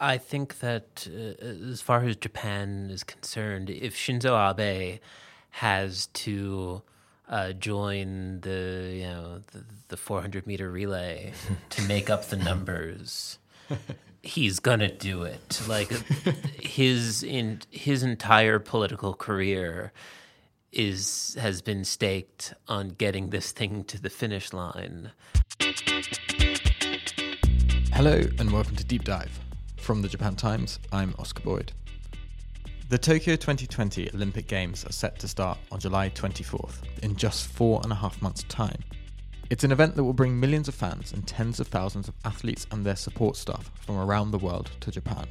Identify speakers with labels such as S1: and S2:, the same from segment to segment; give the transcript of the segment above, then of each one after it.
S1: I think that uh, as far as Japan is concerned, if Shinzo Abe has to uh, join the you know the, the 400 meter relay to make up the numbers, he's gonna do it. Like his in his entire political career is has been staked on getting this thing to the finish line.
S2: Hello and welcome to Deep Dive. From the Japan Times, I'm Oscar Boyd. The Tokyo 2020 Olympic Games are set to start on July 24th, in just four and a half months' time. It's an event that will bring millions of fans and tens of thousands of athletes and their support staff from around the world to Japan.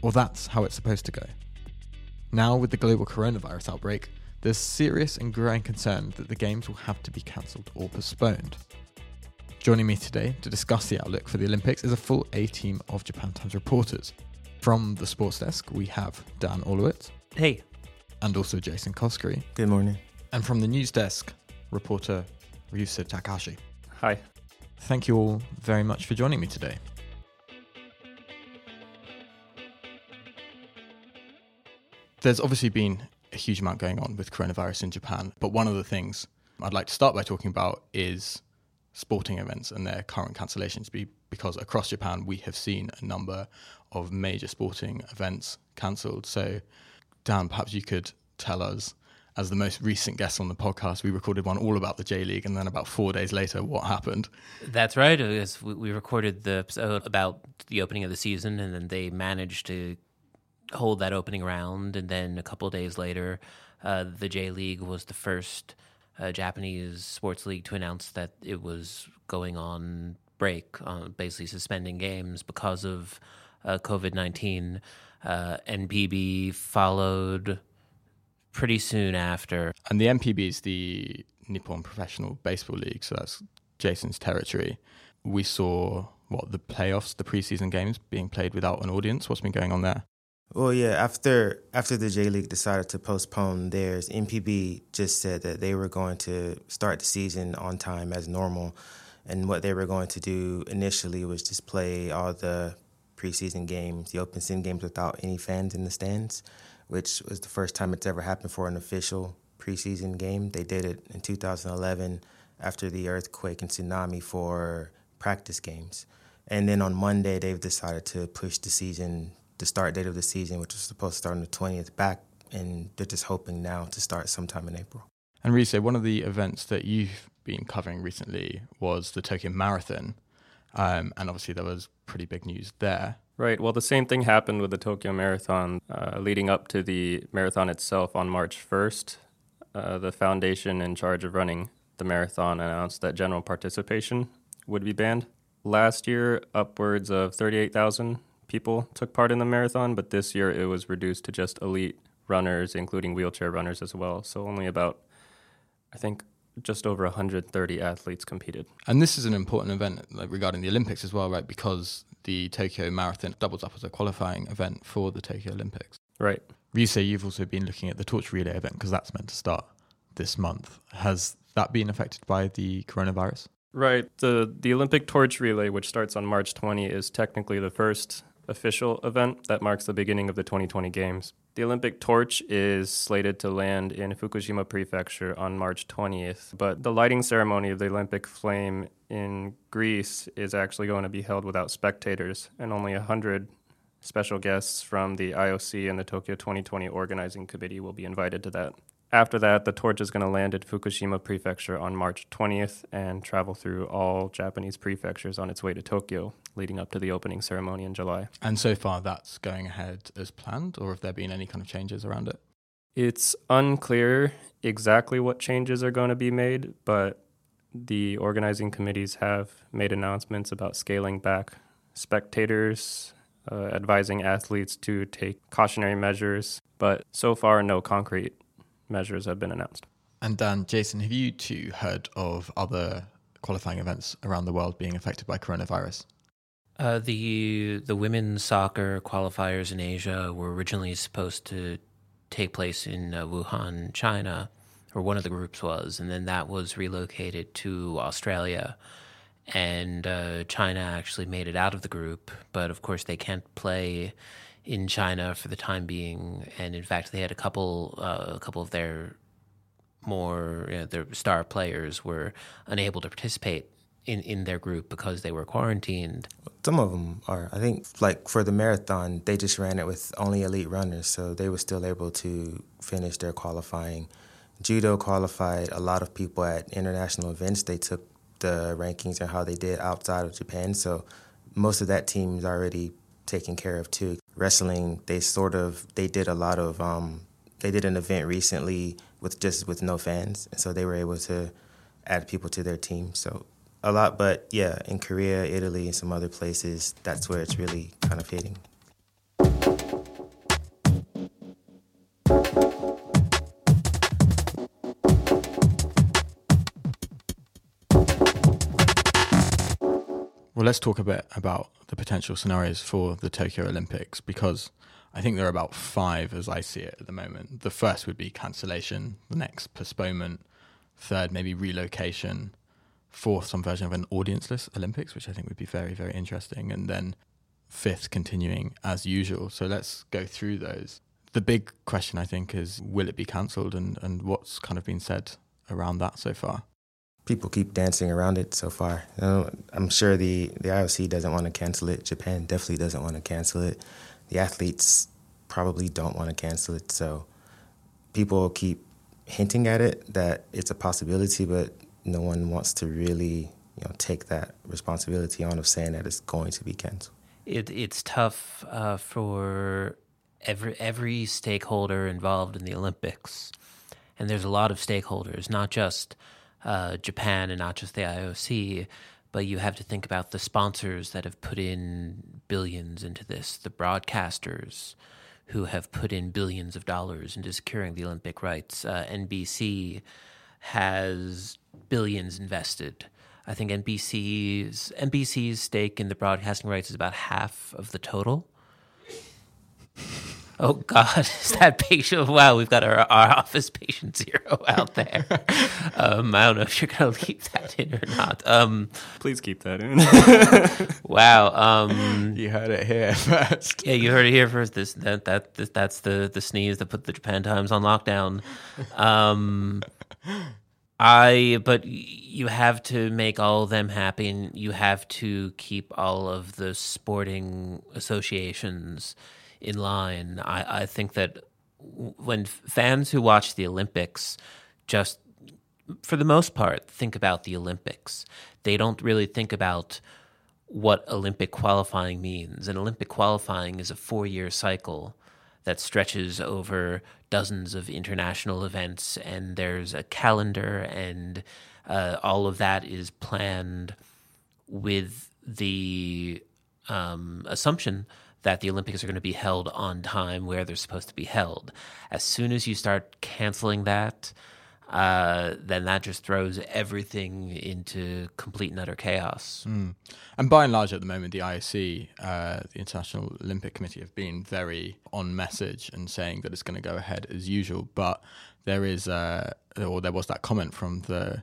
S2: Or that's how it's supposed to go. Now, with the global coronavirus outbreak, there's serious and growing concern that the Games will have to be cancelled or postponed. Joining me today to discuss the outlook for the Olympics is a full A team of Japan Times reporters. From the sports desk, we have Dan Orlowitz.
S1: Hey.
S2: And also Jason Coskrey.
S3: Good morning.
S2: And from the news desk, reporter Ryusei Takahashi.
S4: Hi.
S2: Thank you all very much for joining me today. There's obviously been a huge amount going on with coronavirus in Japan, but one of the things I'd like to start by talking about is sporting events and their current cancellations be because across Japan we have seen a number of major sporting events cancelled. So, Dan, perhaps you could tell us, as the most recent guest on the podcast, we recorded one all about the J League, and then about four days later, what happened?
S1: That's right. we recorded the episode about the opening of the season, and then they managed to hold that opening round, and then a couple days later, uh, the J League was the first uh, Japanese sports league to announce that it was going on break, uh, basically suspending games because of uh, COVID 19. Uh, NPB followed pretty soon after.
S2: And the NPB is the Nippon Professional Baseball League, so that's Jason's territory. We saw what the playoffs, the preseason games being played without an audience. What's been going on there?
S3: Well, yeah. After after the J League decided to postpone theirs, NPB just said that they were going to start the season on time as normal, and what they were going to do initially was just play all the preseason games, the open season games, without any fans in the stands, which was the first time it's ever happened for an official preseason game. They did it in 2011 after the earthquake and tsunami for practice games. And then on Monday, they've decided to push the season the start date of the season, which was supposed to start on the 20th, back, and they're just hoping now to start sometime in April.
S2: And Reese, one of the events that you've been covering recently was the Tokyo Marathon, um, and obviously there was pretty big news there.
S4: Right. Well, the same thing happened with the Tokyo Marathon uh, leading up to the marathon itself on March 1st. Uh, the foundation in charge of running the marathon announced that general participation would be banned. Last year, upwards of 38,000 people took part in the marathon, but this year it was reduced to just elite runners, including wheelchair runners as well. So only about, I think, just over 130 athletes competed.
S2: And this is an important event like, regarding the Olympics as well, right? Because the Tokyo Marathon doubles up as a qualifying event for the Tokyo Olympics.
S4: Right.
S2: You say you've also been looking at the torch relay event because that's meant to start this month. Has that been affected by the coronavirus?
S4: Right. The the Olympic torch relay, which starts on March 20, is technically the first official event that marks the beginning of the 2020 Games. The Olympic torch is slated to land in Fukushima Prefecture on March 20th, but the lighting ceremony of the Olympic flame in Greece is actually going to be held without spectators, and only 100 special guests from the IOC and the Tokyo 2020 Organizing Committee will be invited to that. After that, the torch is going to land at Fukushima Prefecture on March 20th and travel through all Japanese prefectures on its way to Tokyo, leading up to the opening ceremony in July.
S2: And so far, that's going ahead as planned, or have there been any kind of changes around it?
S4: It's unclear exactly what changes are going to be made, but the organizing committees have made announcements about scaling back spectators, uh, advising athletes to take cautionary measures, but so far, no concrete measures have been announced.
S2: And Dan, Jason, have you two heard of other qualifying events around the world being affected by coronavirus?
S1: Uh, the the women's soccer qualifiers in Asia were originally supposed to take place in uh, Wuhan, China, or one of the groups was, and then that was relocated to Australia. and uh, China actually made it out of the group. But of course, they can't play in China for the time being. And in fact, they had a couple uh, a couple of their more you know, their star players were unable to participate in, in their group because they were quarantined.
S3: Some of them are. I think, like for the marathon, they just ran it with only elite runners, so they were still able to finish their qualifying. Judo qualified a lot of people at international events. They took the rankings and how they did outside of Japan, so most of that team is already taken care of too. Wrestling, they sort of they did a lot of um, they did an event recently with just with no fans, and so they were able to add people to their team. So a lot, but yeah, in Korea, Italy, and some other places, that's where it's really kind of hitting.
S2: Well, let's talk a bit about the potential scenarios for the Tokyo Olympics because I think there are about five as I see it at the moment. The first would be cancellation, the next, postponement, third, maybe relocation, fourth, some version of an audienceless Olympics, which I think would be very, very interesting, and then fifth, continuing as usual. So let's go through those. The big question, I think, is will it be cancelled and, and what's kind of been said around that so far?
S3: People keep dancing around it so far. I'm sure the, the IOC doesn't want to cancel it. Japan definitely doesn't want to cancel it. The athletes probably don't want to cancel it. So people keep hinting at it that it's a possibility, but no one wants to really you know take that responsibility on of saying that it's going to be canceled.
S1: It, it's tough uh, for every every stakeholder involved in the Olympics, and there's a lot of stakeholders, not just uh, Japan and not just the IOC, but you have to think about the sponsors that have put in billions into this, the broadcasters who have put in billions of dollars into securing the Olympic rights. Uh, NBC has billions invested. I think NBC's NBC's stake in the broadcasting rights is about half of the total. Oh God, is that patient? Wow, we've got our, our office patient zero out there. Um, I don't know if you're gonna leave that in or not. Um,
S4: Please keep that in.
S1: wow. Um,
S2: You heard it here first.
S1: yeah, you heard it here first. This that that this, that's the the sneeze that put the Japan Times on lockdown. Um, I but you have to make all of them happy, and you have to keep all of the sporting associations in line. I, I think that when fans who watch the Olympics just for the most part think about the Olympics, they don't really think about what Olympic qualifying means. And Olympic qualifying is a four year cycle that stretches over dozens of international events, and there's a calendar, and uh, all of that is planned with the um, assumption that the Olympics are going to be held on time where they're supposed to be held. As soon as you start canceling that, uh, then that just throws everything into complete and utter chaos.
S2: Mm. And by and large, at the moment, the IOC, uh, the International Olympic Committee, have been very on message and saying that it's going to go ahead as usual. But there is, uh, or there was that comment from the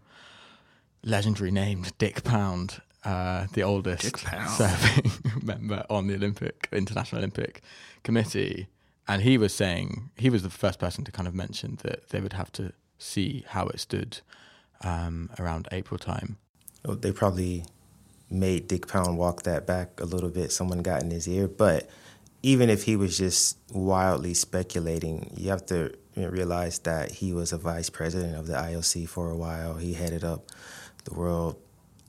S2: legendary named Dick Pound, uh, the oldest serving member on the Olympic International Olympic Committee, and he was saying he was the first person to kind of mention that they would have to see how it stood um, around April time.
S3: Well, they probably made Dick Pound walk that back a little bit. Someone got in his ear, but even if he was just wildly speculating, you have to realize that he was a vice president of the IOC for a while. He headed up the world.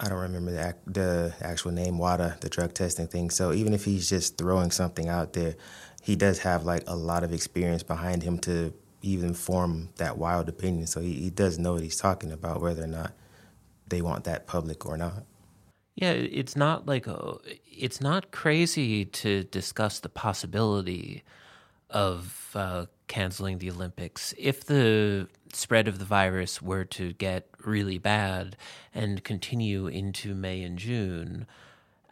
S3: I don't remember the, the actual name, WADA, the drug testing thing. So even if he's just throwing something out there, he does have like a lot of experience behind him to even form that wild opinion. So he, he does know what he's talking about, whether or not they want that public or not.
S1: Yeah, it's not like a, it's not crazy to discuss the possibility of uh, canceling the Olympics if the spread of the virus were to get really bad and continue into May and June.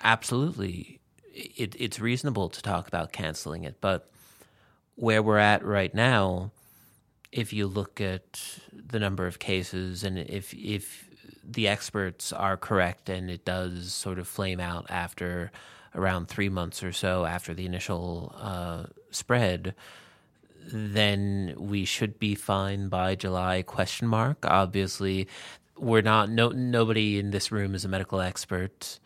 S1: Absolutely, it, it's reasonable to talk about canceling it, but where we're at right now, if you look at the number of cases and if if the experts are correct and it does sort of flame out after around three months or so after the initial uh, spread, then we should be fine by July question mark. Obviously, we're not no nobody in this room is a medical expert.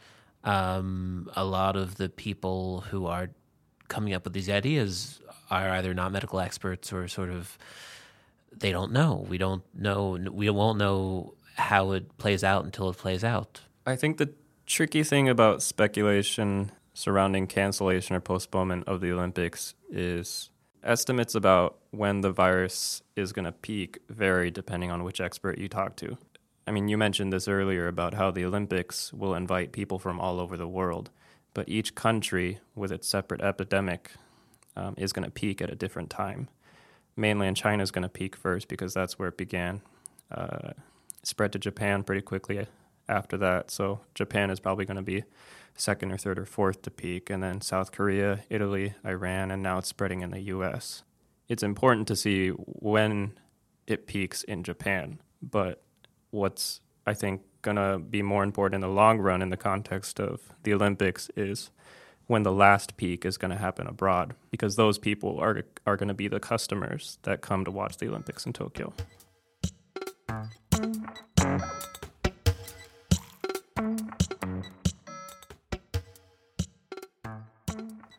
S1: Um, a lot of the people who are coming up with these ideas are either not medical experts or sort of they don't know. We don't know. We won't know how it plays out until it plays out.
S4: I think the tricky thing about speculation surrounding cancellation or postponement of the Olympics is estimates about when the virus is going to peak vary depending on which expert you talk to. I mean, you mentioned this earlier about how the Olympics will invite people from all over the world, but each country with its separate epidemic um, is going to peak at a different time. Mainland China is going to peak first because that's where it began. Uh, spread to Japan pretty quickly after that. So Japan is probably going to be second or third or fourth to peak, and then South Korea, Italy, Iran, and now it's spreading in the US. It's important to see when it peaks in Japan, but what's, I think, going to be more important in the long run in the context of the Olympics is when the last peak is going to happen abroad, because those people are, are going to be the customers that come to watch the Olympics in Tokyo.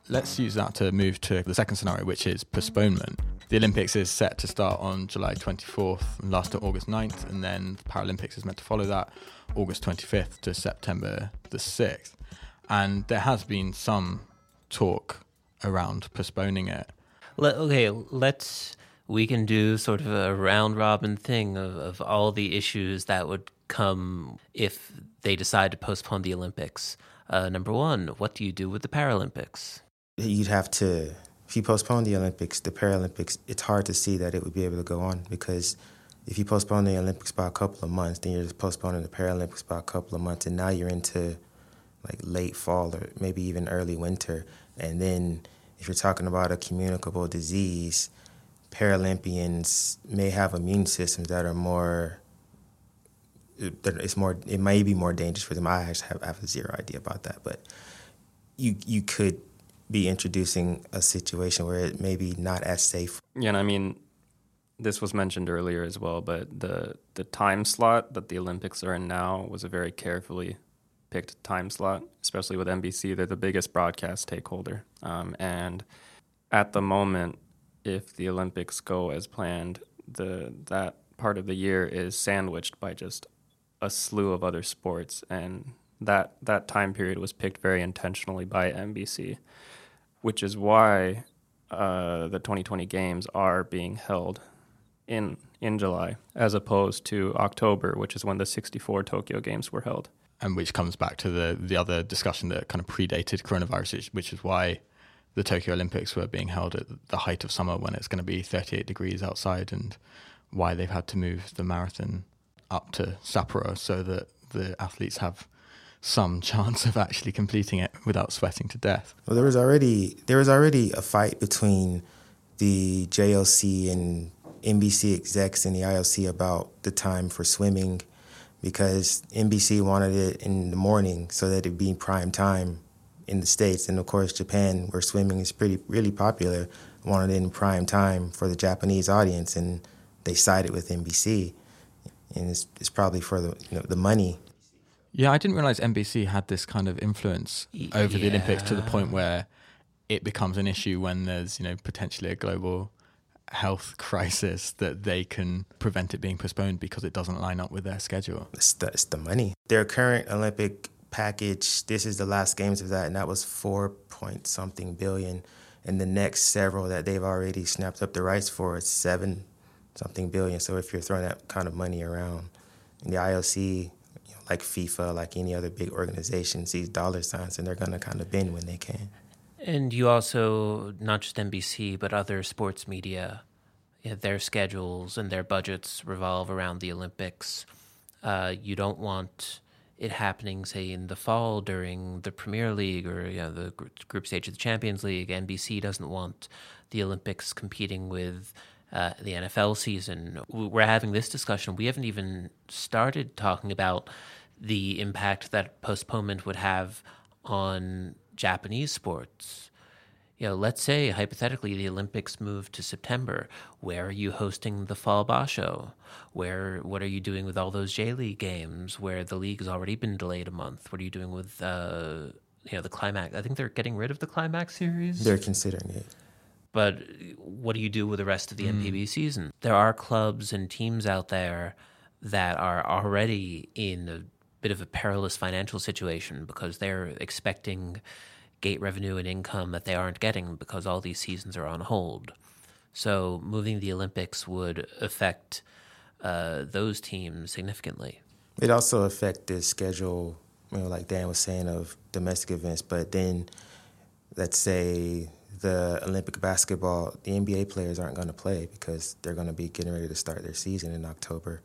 S2: Let's use that to move to the second scenario, which is postponement. The Olympics is set to start on July 24th and last to August 9th, and then the Paralympics is meant to follow that August 25th to September the 6th. And there has been some talk around postponing it.
S1: Let, okay, let's we can do sort of a round robin thing of, of all the issues that would come if they decide to postpone the Olympics. Uh, number one, what do you do with the Paralympics?
S3: You'd have to if you postpone the Olympics, the Paralympics, it's hard to see that it would be able to go on because if you postpone the Olympics by a couple of months, then you're just postponing the Paralympics by a couple of months, and now you're into like late fall or maybe even early winter. And then if you're talking about a communicable disease, Paralympians may have immune systems that are more. It's more. It may be more dangerous for them. I actually have, I have zero idea about that, but you you could be introducing a situation where it may be not as safe.
S4: Yeah, and I mean, this was mentioned earlier as well, but the the time slot that the Olympics are in now was a very carefully picked time slot, especially with NBC. They're the biggest broadcast stakeholder, um, and at the moment, if the Olympics go as planned, the that part of the year is sandwiched by just a slew of other sports, and that that time period was picked very intentionally by NBC which is why uh, the 2020 games are being held in in July as opposed to October, which is when the 64 Tokyo Games were held.
S2: And which comes back to the the other discussion that kind of predated coronavirus, which is why the Tokyo Olympics were being held at the height of summer when it's going to be 38 degrees outside, and why they've had to move the marathon up to Sapporo so that the athletes have some chance of actually completing it without sweating to death.
S3: Well, there was already there was already a fight between the JLC and NBC execs and the IOC about the time for swimming because NBC wanted it in the morning so that it'd be prime time in the states and of course Japan where swimming is pretty really popular wanted it in prime time for the Japanese audience and they sided with NBC and it's, it's probably for the you know, the money
S2: yeah, I didn't realize NBC had this kind of influence over yeah. the Olympics to the point where it becomes an issue when there's, you know, potentially a global health crisis that they can prevent it being postponed because it doesn't line up with their schedule.
S3: It's the, it's the money. Their current Olympic package, this is the last games of that, and that was four point something billion. And the next several that they've already snapped up the rights for is seven something billion. So if you're throwing that kind of money around, and the IOC like FIFA, like any other big organization, sees dollar signs and they're going to kind of bend when they can.
S1: And you also, not just NBC, but other sports media, their schedules and their budgets revolve around the Olympics. Uh, you don't want it happening, say, in the fall during the Premier League or you know, the group stage of the Champions League. NBC doesn't want the Olympics competing with uh, the NFL season. We're having this discussion. We haven't even started talking about the impact that postponement would have on Japanese sports. You know, let's say hypothetically the Olympics move to September. Where are you hosting the fall basho? Where what are you doing with all those J League games where the league has already been delayed a month? What are you doing with uh, you know the climax? I think they're getting rid of the climax series.
S3: They're considering it.
S1: But what do you do with the rest of the mm. NPB season? There are clubs and teams out there that are already in a bit of a perilous financial situation because they're expecting gate revenue and income that they aren't getting because all these seasons are on hold. So moving the Olympics would affect uh, those teams significantly.
S3: It also affect the schedule, you know, like Dan was saying, of domestic events. But then, let's say the Olympic basketball, the NBA players aren't going to play because they're going to be getting ready to start their season in October.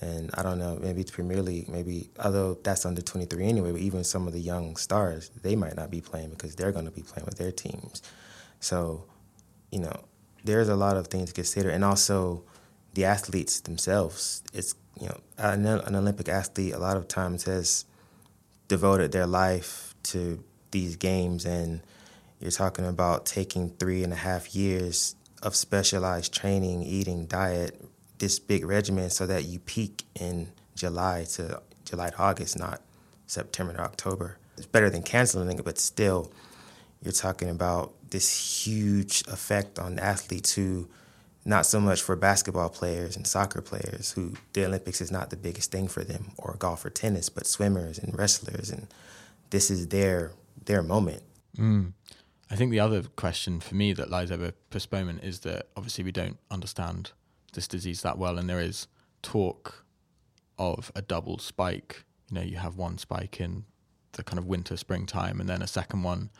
S3: And I don't know, maybe it's Premier League, maybe, although that's under 23 anyway, but even some of the young stars, they might not be playing because they're going to be playing with their teams. So, you know, there's a lot of things to consider. And also the athletes themselves. It's, you know, an, an Olympic athlete a lot of times has devoted their life to these games. And you're talking about taking three and a half years of specialized training, eating, diet, this big regimen so that you peak in July to July to August, not September to October. It's better than canceling it, but still, you're talking about this huge effect on athletes who, not so much for basketball players and soccer players, who the Olympics is not the biggest thing for them, or golf or tennis, but swimmers and wrestlers, and this is their their moment.
S2: Mm. I think the other question for me that lies over postponement is that obviously we don't understand this disease that well, and there is talk of a double spike. You know, you have one spike in the kind of winter springtime, and then a second one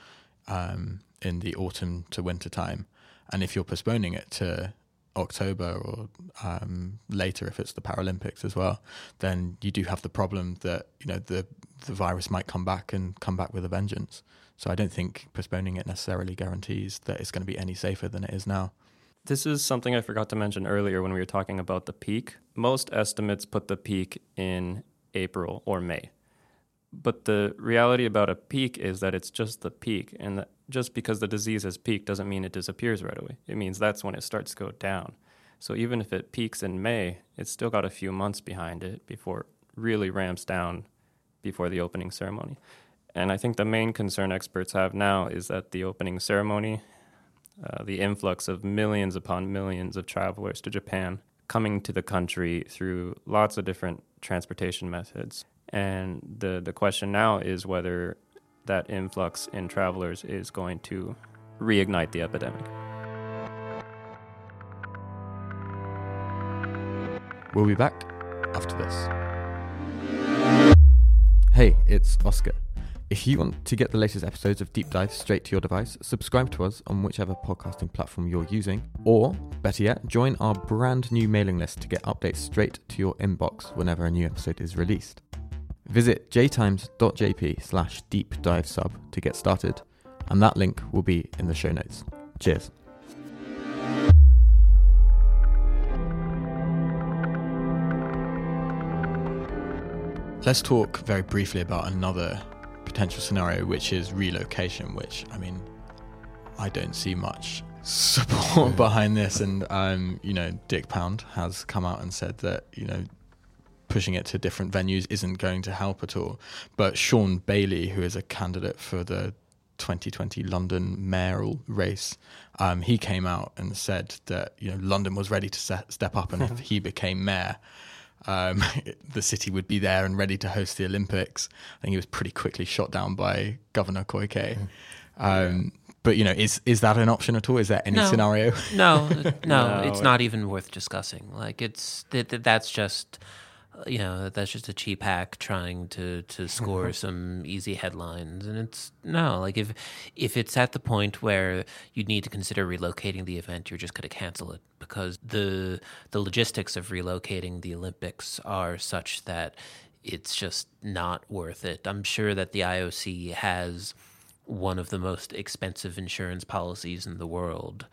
S2: um, in the autumn to winter time. And if you're postponing it to October or um, later, if it's the Paralympics as well, then you do have the problem that you know the the virus might come back and come back with a vengeance. So I don't think postponing it necessarily guarantees that it's going to be any safer than it is now.
S4: This is something I forgot to mention earlier when we were talking about the peak. Most estimates put the peak in April or May. But the reality about a peak is that it's just the peak, and just because the disease has peaked doesn't mean it disappears right away. It means that's when it starts to go down. So even if it peaks in May, it's still got a few months behind it before it really ramps down before the opening ceremony. And I think the main concern experts have now is that the opening ceremony uh, the influx of millions upon millions of travelers to Japan coming to the country through lots of different transportation methods. And the, the question now is whether that influx in travelers is going to reignite the epidemic.
S2: We'll be back after this. Hey, it's Oscar. If you want to get the latest episodes of Deep Dive straight to your device, subscribe to us on whichever podcasting platform you're using, or better yet, join our brand new mailing list to get updates straight to your inbox whenever a new episode is released. Visit jtimes.jp slash deep dive sub to get started, and that link will be in the show notes. Cheers. Let's talk very briefly about another potential scenario, which is relocation, which I mean, I don't see much support behind this. And, um, you know, Dick Pound has come out and said that, you know, pushing it to different venues isn't going to help at all. But Shaun Bailey, who is a candidate for the 2020 London mayoral race, um, he came out and said that you know London was ready to set, step up, and if he became mayor, um, the city would be there and ready to host the Olympics. I think he was pretty quickly shot down by Governor Koike. Um, but you know, is is that an option at all? Is there any
S1: no.
S2: scenario?
S1: No, no, no, it's not even worth discussing. Like it's that, that's just you know that's just a cheap hack trying to to score some easy headlines. And it's no like if if it's at the point where you need to consider relocating the event you're just going to cancel it because the the logistics of relocating the olympics are such that it's just not worth it. I'm sure that the IOC has one of the most expensive insurance policies in the world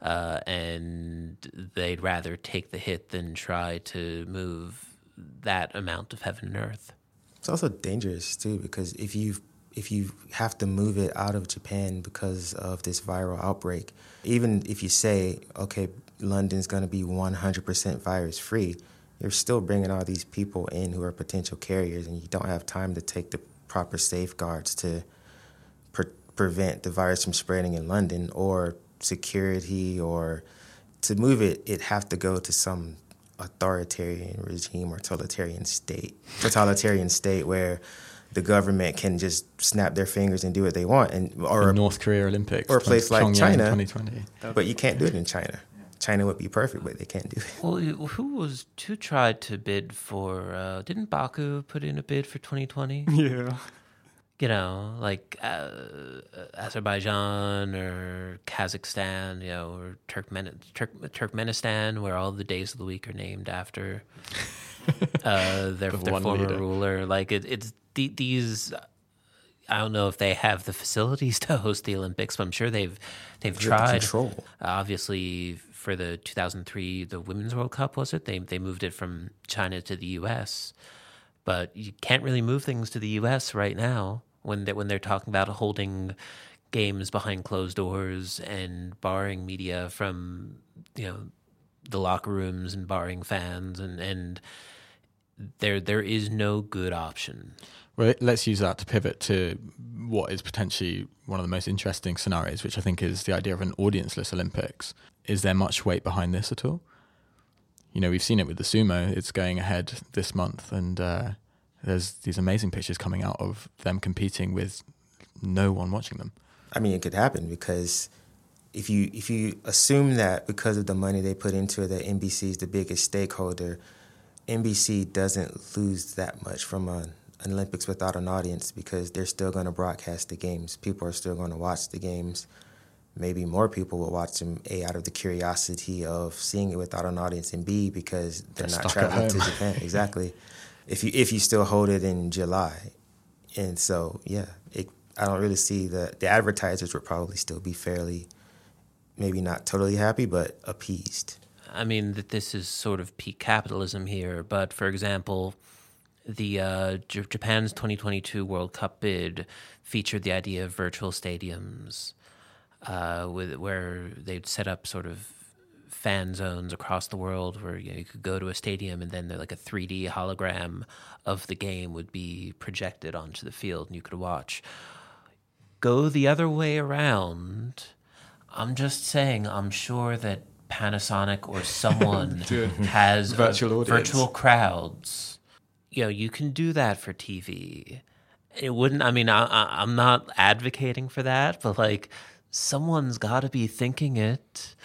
S1: uh, and they'd rather take the hit than try to move that amount of heaven and earth.
S3: It's also dangerous too because if you if you have to move it out of Japan because of this viral outbreak, even if you say okay, London's going to be 100% virus free, you're still bringing all these people in who are potential carriers, and you don't have time to take the proper safeguards to pre- prevent the virus from spreading in London or security or to move it, it have to go to some authoritarian regime or totalitarian state, totalitarian state where the government can just snap their fingers and do what they want, and or
S2: the North Korea Olympics
S3: or a place like China,
S2: 2020.
S3: But you can't do it in China. China would be perfect, but they can't do it.
S1: Well, who was who tried to bid for? Uh, didn't Baku put in a bid for 2020?
S4: Yeah.
S1: You know, like uh, Azerbaijan or Kazakhstan, you know, or Turkmen- Turk- Turkmenistan, where all the days of the week are named after uh, their,
S2: The
S1: their former
S2: leader.
S1: ruler. Like it, it's the, these. I don't know if they have the facilities to host the Olympics, but I'm sure they've they've
S3: Is it the
S1: tried.
S3: control.
S1: Obviously, for the 2003 the Women's World Cup, was it? They they moved it from China to the U.S. But you can't really move things to the U.S. right now when they, when they're talking about holding games behind closed doors and barring media from you know the locker rooms and barring fans and and there there is no good option.
S2: Well, let's use that to pivot to what is potentially one of the most interesting scenarios, which I think is the idea of an audienceless Olympics. Is there much weight behind this at all? You know, we've seen it with the sumo. It's going ahead this month, and uh, there's these amazing pictures coming out of them competing with no one watching them.
S3: I mean, it could happen because if you if you assume that because of the money they put into it, that NBC is the biggest stakeholder, NBC doesn't lose that much from an Olympics without an audience because they're still going to broadcast the games. People are still going to watch the games. Maybe more people will watch them a out of the curiosity of seeing it without an audience, and b because they're,
S2: They're
S3: not traveling to. Japan. Exactly. If you if you still hold it in July, and so yeah, it, I don't really see the the advertisers would probably still be fairly, maybe not totally happy, but appeased.
S1: I mean that this is sort of peak capitalism here, but for example, the uh, J- Japan's 2022 World Cup bid featured the idea of virtual stadiums, uh, with where they'd set up sort of fan zones across the world where you, know, you could go to a stadium and then like a 3D hologram of the game would be projected onto the field and you could watch. Go the other way around. I'm just saying, I'm sure that Panasonic or someone has
S2: Virtual audience.
S1: virtual crowds. You know, you can do that for TV. It wouldn't. I mean, I, I, I'm not advocating for that, but like, someone's got to be thinking it.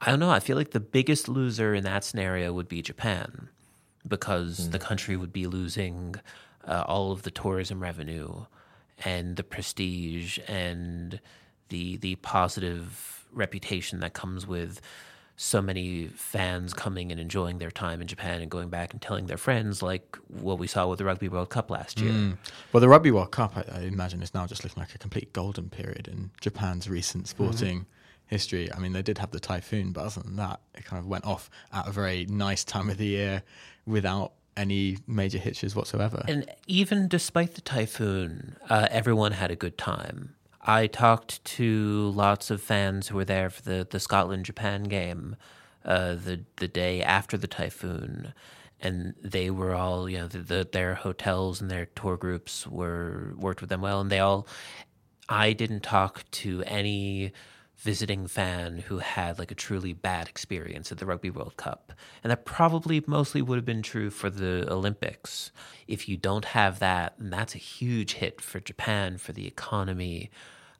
S1: I don't know. I feel like the biggest loser in that scenario would be Japan, because the country would be losing uh, all of the tourism revenue and the prestige and the the positive reputation that comes with so many fans coming and enjoying their time in Japan and going back and telling their friends, like what we saw with the Rugby World Cup last year.
S2: Mm. Well, the Rugby World Cup, I, I imagine, is now just looking like a complete golden period in Japan's recent sporting history. I mean, they did have the typhoon, but other than that, it kind of went off at a very nice time of the year without any major hitches whatsoever.
S1: And even despite the typhoon, uh, everyone had a good time. I talked to lots of fans who were there for the, the Scotland Japan game uh, the the day after the typhoon, and they were all you know the, the, their hotels and their tour groups were worked with them well, and they all. I didn't talk to any visiting fan who had like a truly bad experience at the Rugby World Cup. And that probably mostly would have been true for the Olympics. If you don't have that, that's a huge hit for Japan, for the economy,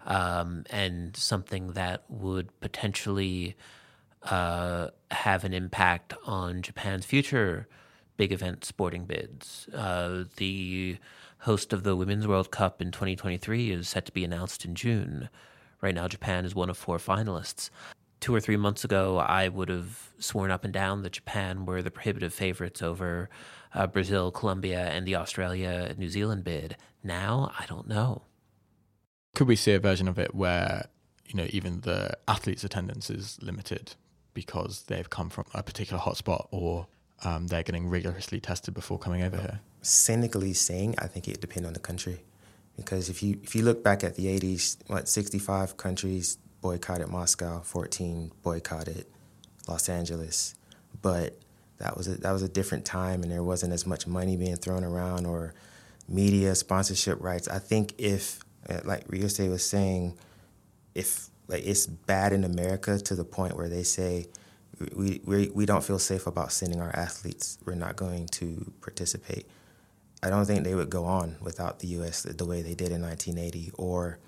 S1: um, and something that would potentially uh, have an impact on Japan's future big event sporting bids. Uh, the host of the Women's World Cup in 2023 is set to be announced in June. Right now, Japan is one of four finalists. Two or three months ago, I would have sworn up and down that Japan were the prohibitive favorites over uh, Brazil, Colombia, and the Australia New Zealand bid. Now, I don't know.
S2: Could we see a version of it where you know even the athletes' attendance is limited because they've come from a particular hotspot or um, they're getting rigorously tested before coming over here?
S3: Cynically saying, I think it depends on the country, because if you if you look back at the '80s, what 65 countries boycotted Moscow, 14 boycotted Los Angeles, but that was a, that was a different time, and there wasn't as much money being thrown around or media sponsorship rights. I think if, uh, like Ryusei was saying, if like it's bad in America to the point where they say we we we don't feel safe about sending our athletes, we're not going to participate. I don't think they would go on without the U.S. the way they did in 1980, or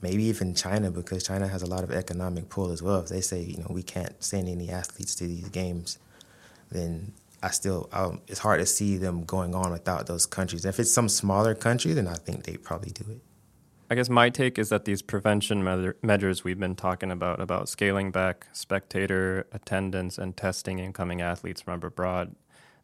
S3: maybe even China, because China has a lot of economic pull as well. If they say, you know, we can't send any athletes to these games, then I still, um, it's hard to see them going on without those countries. If it's some smaller country, then I think they probably do it.
S4: I guess my take is that these prevention measures we've been talking about, about scaling back spectator attendance and testing incoming athletes from abroad,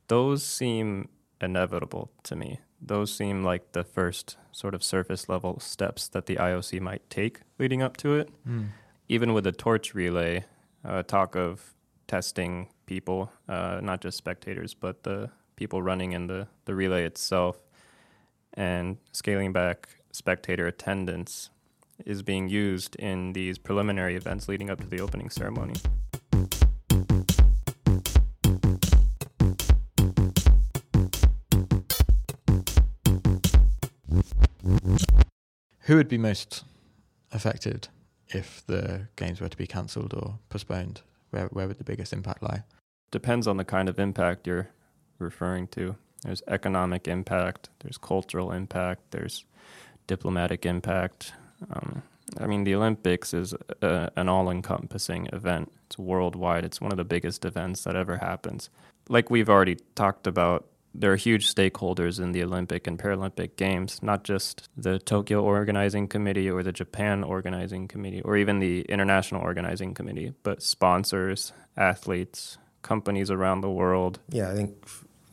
S4: those seem inevitable to me. Those seem like the first sort of surface level steps that the IOC might take leading up to it. Mm. Even with the torch relay, uh, talk of testing people, uh, not just spectators, but the people running in the, the relay itself, and scaling back spectator attendance is being used in these preliminary events leading up to the opening ceremony.
S2: Who would be most affected if the games were to be cancelled or postponed? Where where would the biggest impact lie?
S4: Depends on the kind of impact you're referring to. There's economic impact, there's cultural impact, there's diplomatic impact. Um, I mean, the Olympics is a, an all encompassing event. It's worldwide, it's one of the biggest events that ever happens. Like we've already talked about, there are huge stakeholders in the Olympic and Paralympic Games, not just the Tokyo Organizing Committee or the Japan Organizing Committee or even the International Organizing Committee, but sponsors, athletes, companies around the world.
S3: Yeah, I think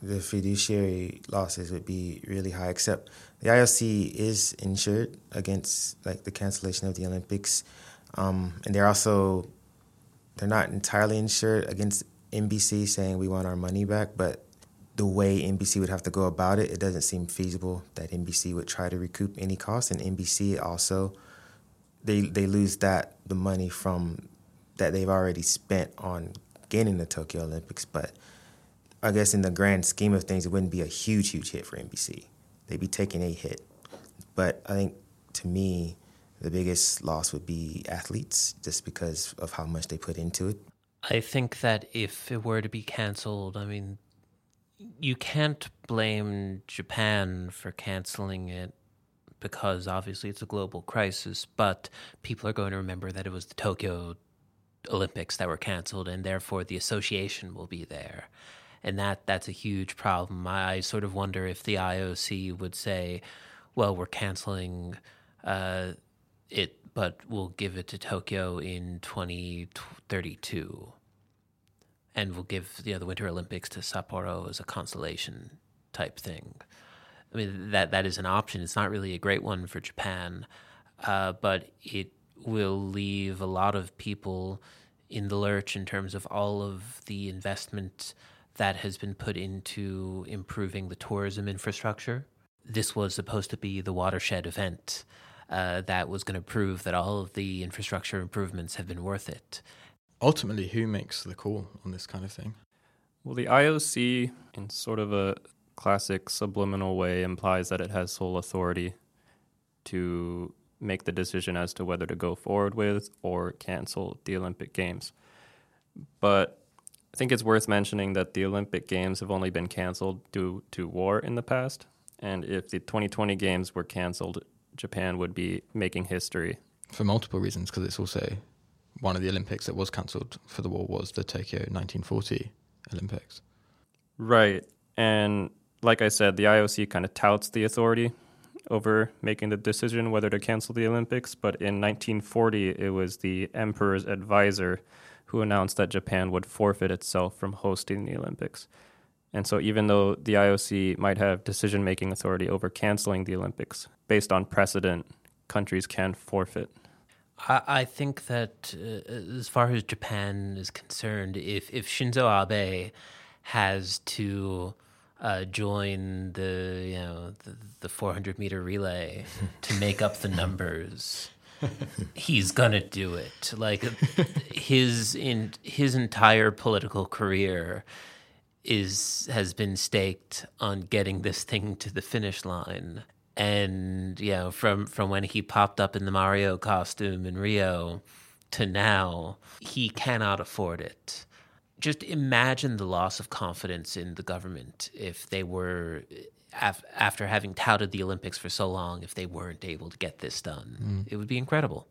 S3: the fiduciary losses would be really high, except the IOC is insured against like the cancellation of the Olympics. Um, and they're also they're not entirely insured against NBC saying we want our money back, but the way NBC would have to go about it, it doesn't seem feasible that NBC would try to recoup any costs. And NBC also, they they lose that the money from that they've already spent on gaining the Tokyo Olympics. But I guess in the grand scheme of things, it wouldn't be a huge, huge hit for NBC. They'd be taking a hit. But I think to me, the biggest loss would be athletes, just because of how much they put into it.
S1: I think that if it were to be canceled, I mean, you can't blame Japan for canceling it because obviously it's a global crisis, but people are going to remember that it was the Tokyo Olympics that were canceled, and therefore the association will be there. And that that's a huge problem. I, sort of wonder if the IOC would say, well, we're canceling uh, it, but we'll give it to Tokyo in 2032 and we'll give you know, the Winter Olympics to Sapporo as a consolation type thing. I mean that that is an option. It's not really a great one for Japan, uh, but it will leave a lot of people in the lurch in terms of all of the investment that has been put into improving the tourism infrastructure. This was supposed to be the watershed event uh, that was going to prove that all of the infrastructure improvements have been worth it
S2: ultimately, who makes the call on this kind of thing?
S4: Well, the IOC, in sort of a classic subliminal way, implies that it has sole authority to make the decision as to whether to go forward with or cancel the Olympic Games. But I think it's worth mentioning that the Olympic Games have only been canceled due to war in the past. And if the 2020 Games were canceled, Japan would be making history.
S2: For multiple reasons, because it's also one of the Olympics that was cancelled for the war was the Tokyo 1940 Olympics.
S4: Right. And like I said, the IOC kind of touts the authority over making the decision whether to cancel the Olympics. But in 1940, it was the emperor's advisor who announced that Japan would forfeit itself from hosting the Olympics. And so, even though the IOC might have decision making authority over canceling the Olympics, based on precedent, countries can forfeit
S1: I, I think that uh, as far as Japan is concerned, if if Shinzo Abe has to uh, join the you know the, the 400 meter relay to make up the numbers, he's gonna do it. Like his in his entire political career is has been staked on getting this thing to the finish line and you know from from when he popped up in the Mario costume in Rio to now he cannot afford it just imagine the loss of confidence in the government if they were af- after having touted the Olympics for so long if they weren't able to get this done mm. it would be incredible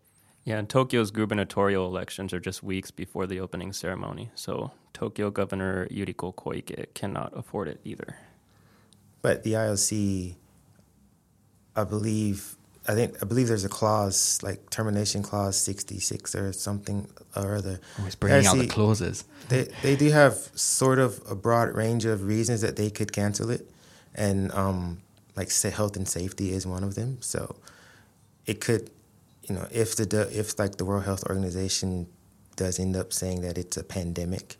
S4: yeah, and Tokyo's gubernatorial elections are just weeks before the opening ceremony, so Tokyo Governor Yuriko Koike cannot afford it either.
S3: But the IOC I believe I think I believe there's a clause like termination clause 66 or something or other.
S2: Always bringing out the clauses.
S3: They they do have sort of a broad range of reasons that they could cancel it, and um, like say health and safety is one of them. So it could, you know, if the if like the World Health Organization does end up saying that it's a pandemic,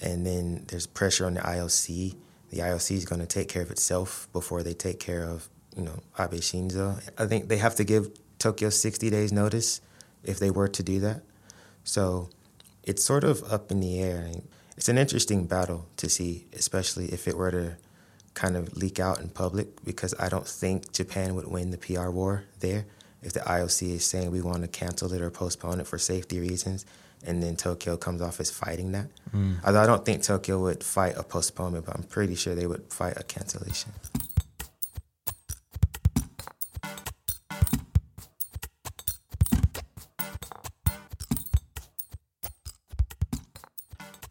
S3: and then there's pressure on the IOC, the IOC is going to take care of itself before they take care of you know, Abe Shinzo. I think they have to give Tokyo 60 days notice if they were to do that. So it's sort of up in the air. It's an interesting battle to see, especially if it were to kind of leak out in public, because I don't think Japan would win the PR war there if the IOC is saying we want to cancel it or postpone it for safety reasons, and then Tokyo comes off as fighting that. Mm. Although I don't think Tokyo would fight a postponement, but I'm pretty sure they would fight a cancellation.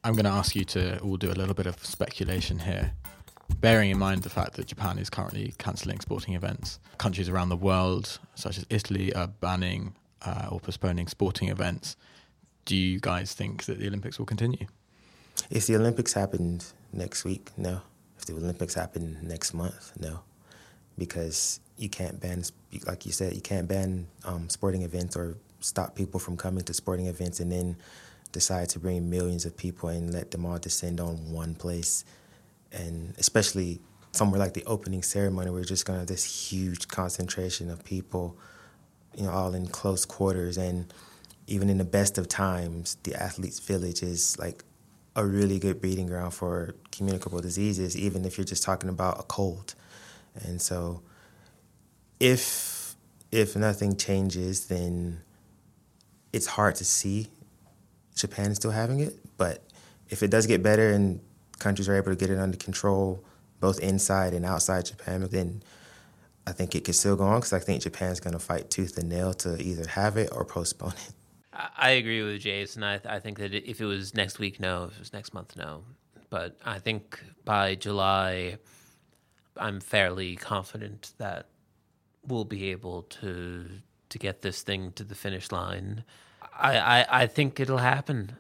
S2: I'm going to ask you to all do a little bit of speculation here. Bearing in mind the fact that Japan is currently cancelling sporting events, countries around the world, such as Italy, are banning uh, or postponing sporting events. Do you guys think that the Olympics will continue?
S3: If the Olympics happened next week, no. If the Olympics happen next month, no. Because you can't ban, like you said, you can't ban um, sporting events or stop people from coming to sporting events and then decide to bring millions of people and let them all descend on one place. And especially somewhere like the opening ceremony, we're just to have this huge concentration of people, you know, all in close quarters. And even in the best of times, the athletes' village is like a really good breeding ground for communicable diseases, even if you're just talking about a cold. And so, if if nothing changes, then it's hard to see Japan is still having it. But if it does get better and countries are able to get it under control, both inside and outside Japan, then I think it could still go on because I think Japan's going to fight tooth and nail to either have it or postpone it.
S1: I agree with Jason. I, I think that if it was next week, no. If it was next month, no. But I think by July, I'm fairly confident that we'll be able to to get this thing to the finish line. I, I, I think it'll happen.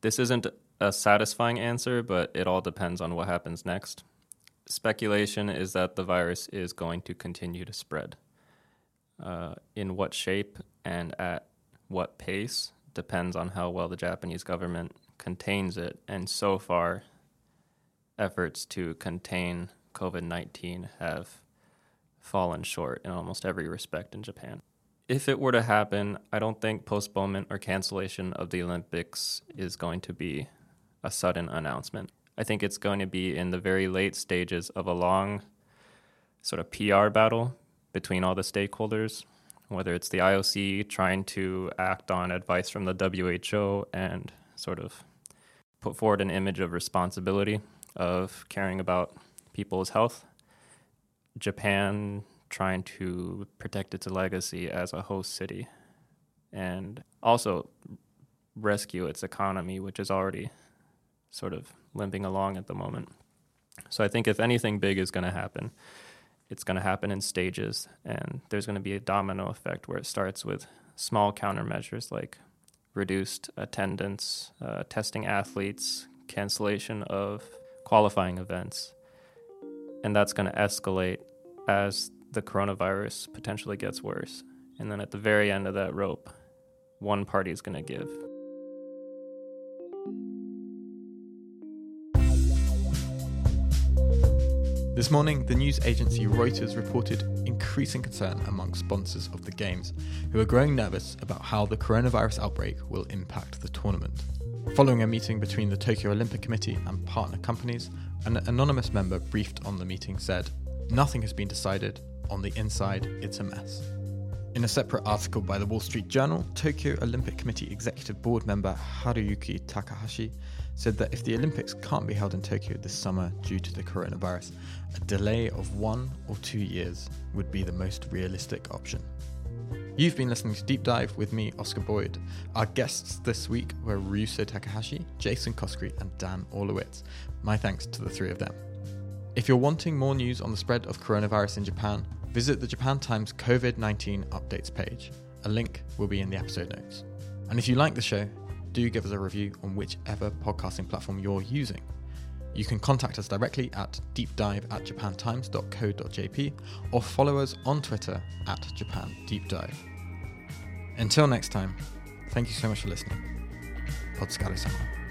S4: This isn't a satisfying answer, but it all depends on what happens next. Speculation is that the virus is going to continue to spread. Uh, in what shape and at what pace depends on how well the Japanese government contains it. And so far, efforts to contain COVID 19 have fallen short in almost every respect in Japan if it were to happen, I don't think postponement or cancellation of the Olympics is going to be a sudden announcement. I think it's going to be in the very late stages of a long sort of PR battle between all the stakeholders, whether it's the IOC trying to act on advice from the WHO and sort of put forward an image of responsibility of caring about people's health. Japan trying to protect its legacy as a host city and also rescue its economy, which is already sort of limping along at the moment. So I think if anything big is going to happen, it's going to happen in stages, and there's going to be a domino effect where it starts with small countermeasures like reduced attendance, uh, testing athletes, cancellation of qualifying events. And that's going to escalate as the coronavirus potentially gets worse. And then at the very end of that rope, one party is going to give.
S2: This morning, the news agency Reuters reported increasing concern among sponsors of the Games, who are growing nervous about how the coronavirus outbreak will impact the tournament. Following a meeting between the Tokyo Olympic Committee and partner companies, an anonymous member briefed on the meeting said, Nothing has been decided. On the inside, it's a mess. In a separate article by the Wall Street Journal, Tokyo Olympic Committee Executive Board member Haruyuki Takahashi said that if the Olympics can't be held in Tokyo this summer due to the coronavirus, a delay of one or two years would be the most realistic option. You've been listening to Deep Dive with me, Oscar Boyd. Our guests this week were Ryusei Takahashi, Jason Coskrey, and Dan Orlowitz. My thanks to the three of them. If you're wanting more news on the spread of coronavirus in Japan, visit the Japan Times COVID 19 updates page. A link will be in the episode notes. And if you like the show, do give us a review on whichever podcasting platform you're using. You can contact us directly at deepdive at japantimes.co.jp or follow us on Twitter at japandeepdive. Until next time, thank you so much for listening. Otsukaresama.